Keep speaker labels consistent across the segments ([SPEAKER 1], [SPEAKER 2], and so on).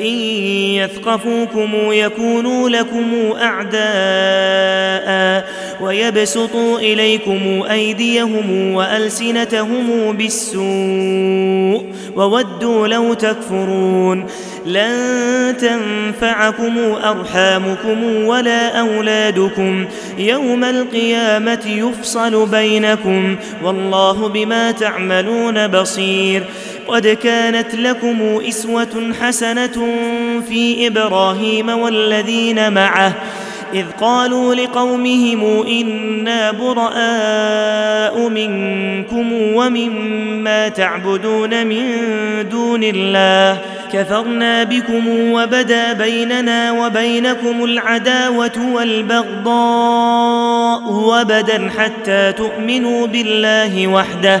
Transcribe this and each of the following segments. [SPEAKER 1] إن يثقفوكم يكونوا لكم أعداء ويبسطوا إليكم أيديهم وألسنتهم بالسوء وودوا لو تكفرون لن تنفعكم أرحامكم ولا أولادكم يوم القيامة يفصل بينكم والله بما تعملون بصير قد كانت لكم إسوة حسنة في إبراهيم والذين معه إذ قالوا لقومهم إنا براء منكم ومما تعبدون من دون الله كفرنا بكم وبدا بيننا وبينكم العداوة والبغضاء وبدا حتى تؤمنوا بالله وحده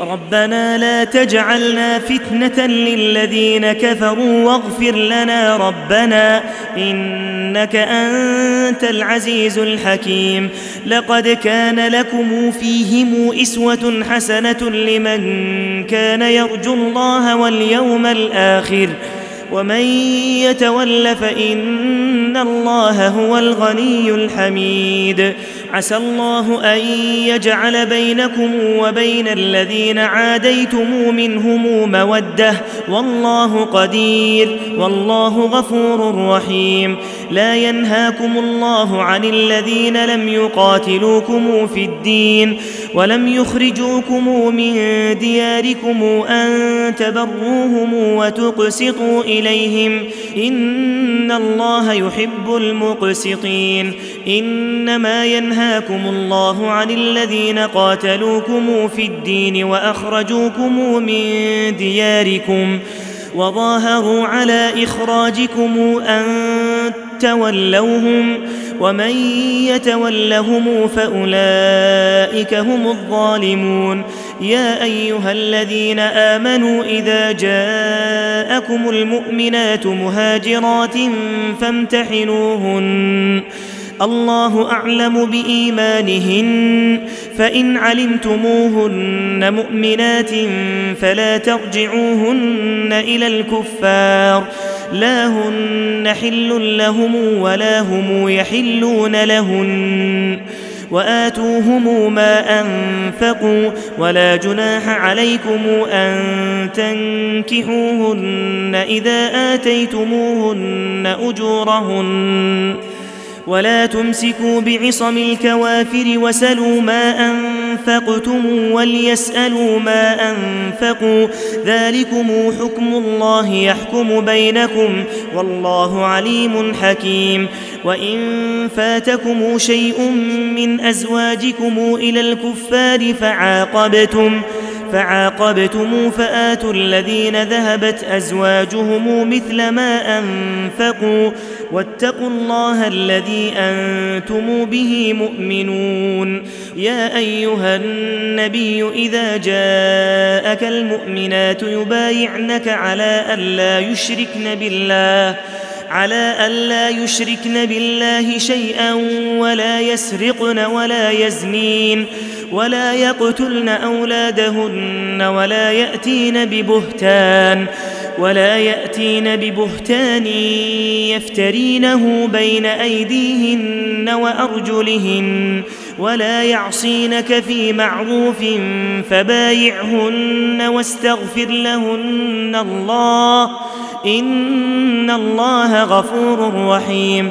[SPEAKER 1] ربنا لا تجعلنا فتنة للذين كفروا واغفر لنا ربنا إنك أنت العزيز الحكيم لقد كان لكم فيهم إسوة حسنة لمن كان يرجو الله واليوم الآخر ومن يتول فإن الله هو الغني الحميد عسى الله ان يجعل بينكم وبين الذين عاديتم منهم موده والله قدير والله غفور رحيم لا ينهاكم الله عن الذين لم يقاتلوكم في الدين ولم يخرجوكم من دياركم ان تبروهم وتقسطوا اليهم ان الله يحب المقسطين انما ينهاكم ينهاكم الله عن الذين قاتلوكم في الدين واخرجوكم من دياركم وظاهروا على اخراجكم ان تولوهم ومن يتولهم فاولئك هم الظالمون يا ايها الذين امنوا اذا جاءكم المؤمنات مهاجرات فامتحنوهن الله أعلم بإيمانهن فإن علمتموهن مؤمنات فلا ترجعوهن إلى الكفار لا هن حل لهم ولا هم يحلون لهن واتوهم ما انفقوا ولا جناح عليكم ان تنكحوهن اذا اتيتموهن اجورهن ولا تمسكوا بعصم الكوافر وسلوا ما أنفقتم وليسألوا ما أنفقوا ذلكم حكم الله يحكم بينكم والله عليم حكيم وإن فاتكم شيء من أزواجكم إلى الكفار فعاقبتم ۖ فعاقبتم فاتوا الذين ذهبت ازواجهم مثل ما انفقوا واتقوا الله الذي انتم به مؤمنون يا ايها النبي اذا جاءك المؤمنات يبايعنك على الا يشركن بالله على الا يشركن بالله شيئا ولا يسرقن ولا يزنين ولا يقتلن أولادهن ولا يأتين ببهتان ولا يأتين ببهتان يفترينه بين أيديهن وأرجلهن ولا يعصينك في معروف فبايعهن واستغفر لهن الله إن الله غفور رحيم